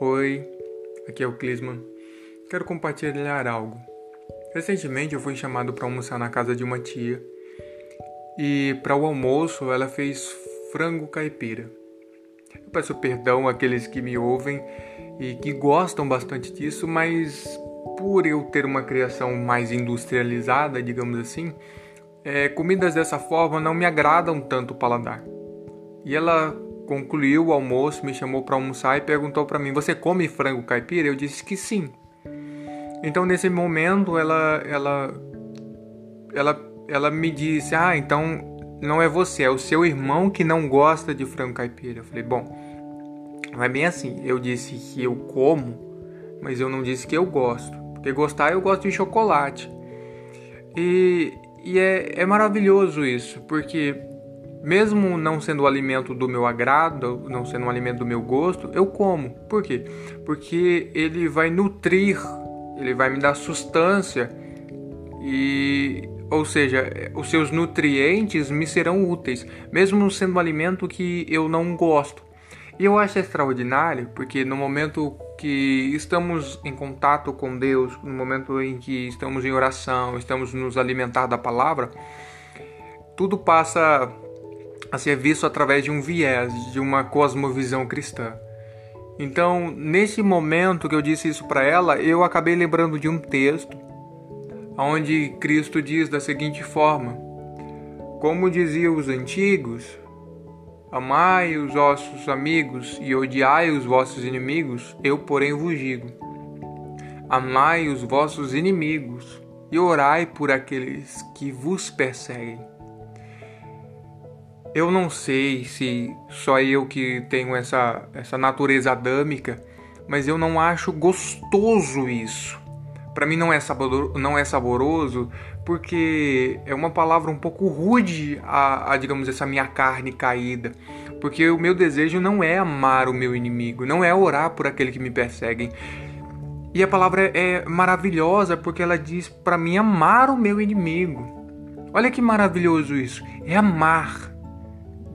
Oi, aqui é o Clisman. Quero compartilhar algo. Recentemente eu fui chamado para almoçar na casa de uma tia e para o almoço ela fez frango caipira. Eu peço perdão àqueles que me ouvem e que gostam bastante disso, mas por eu ter uma criação mais industrializada, digamos assim, é, comidas dessa forma não me agradam tanto o paladar. E ela concluiu o almoço, me chamou para almoçar e perguntou para mim: "Você come frango caipira?" Eu disse que sim. Então nesse momento ela ela ela ela me disse: "Ah, então não é você, é o seu irmão que não gosta de frango caipira". Eu falei: "Bom, não é bem assim. Eu disse que eu como, mas eu não disse que eu gosto. Porque gostar eu gosto de chocolate. E, e é, é maravilhoso isso, porque mesmo não sendo o alimento do meu agrado, não sendo um alimento do meu gosto, eu como. Por quê? Porque ele vai nutrir, ele vai me dar sustância e ou seja, os seus nutrientes me serão úteis, mesmo sendo um alimento que eu não gosto. E eu acho extraordinário porque no momento que estamos em contato com Deus, no momento em que estamos em oração, estamos nos alimentar da palavra, tudo passa a ser visto através de um viés, de uma cosmovisão cristã. Então, nesse momento que eu disse isso para ela, eu acabei lembrando de um texto onde Cristo diz da seguinte forma: Como diziam os antigos, amai os vossos amigos e odiai os vossos inimigos, eu, porém, vos digo: Amai os vossos inimigos e orai por aqueles que vos perseguem. Eu não sei se só eu que tenho essa, essa natureza adâmica, mas eu não acho gostoso isso. Para mim não é, saboroso, não é saboroso porque é uma palavra um pouco rude a, a, digamos, essa minha carne caída. Porque o meu desejo não é amar o meu inimigo, não é orar por aquele que me perseguem. E a palavra é maravilhosa porque ela diz para mim amar o meu inimigo. Olha que maravilhoso isso. É amar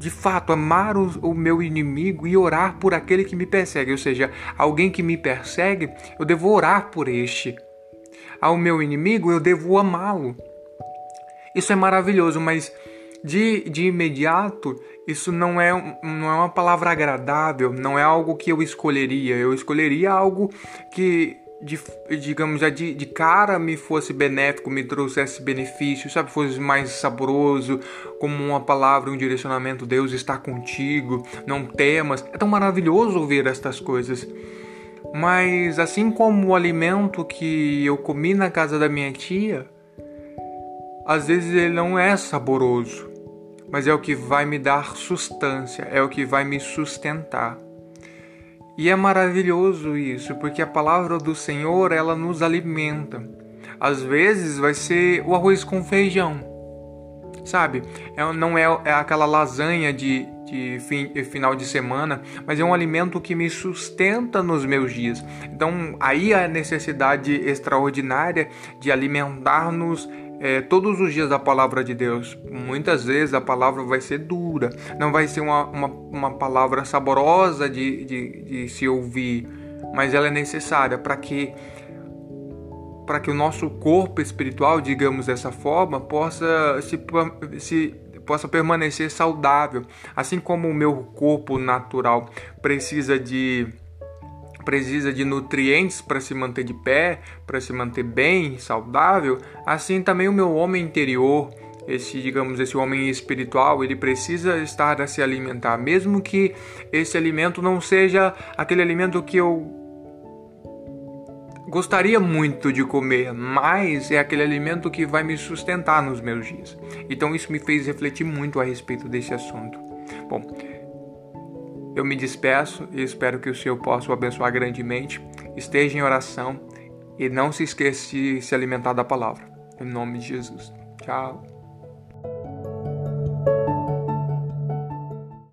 de fato, amar o, o, meu inimigo e orar por aquele que me persegue. Ou seja, alguém que me persegue, eu devo orar por este. Ao meu inimigo, eu devo amá-lo. Isso é maravilhoso, mas de, de imediato, isso não é, não é uma palavra agradável, não é algo que eu escolheria. Eu escolheria algo que de, digamos, já de, de cara me fosse benéfico, me trouxesse benefício, sabe? Fosse mais saboroso, como uma palavra, um direcionamento, Deus está contigo, não temas. É tão maravilhoso ouvir estas coisas. Mas assim como o alimento que eu comi na casa da minha tia, às vezes ele não é saboroso, mas é o que vai me dar sustância, é o que vai me sustentar. E é maravilhoso isso, porque a palavra do Senhor, ela nos alimenta. Às vezes vai ser o arroz com feijão, sabe? É, não é, é aquela lasanha de, de fim, final de semana, mas é um alimento que me sustenta nos meus dias. Então, aí a necessidade extraordinária de alimentar-nos é, todos os dias da palavra de Deus. Muitas vezes a palavra vai ser dura, não vai ser uma, uma, uma palavra saborosa de, de, de se ouvir, mas ela é necessária para que para que o nosso corpo espiritual, digamos dessa forma, possa se, se possa permanecer saudável, assim como o meu corpo natural precisa de precisa de nutrientes para se manter de pé, para se manter bem, saudável, assim também o meu homem interior, esse, digamos, esse homem espiritual, ele precisa estar a se alimentar, mesmo que esse alimento não seja aquele alimento que eu gostaria muito de comer, mas é aquele alimento que vai me sustentar nos meus dias. Então isso me fez refletir muito a respeito desse assunto. Bom, eu me despeço e espero que o Senhor possa o abençoar grandemente. Esteja em oração e não se esqueça de se alimentar da palavra. Em nome de Jesus. Tchau.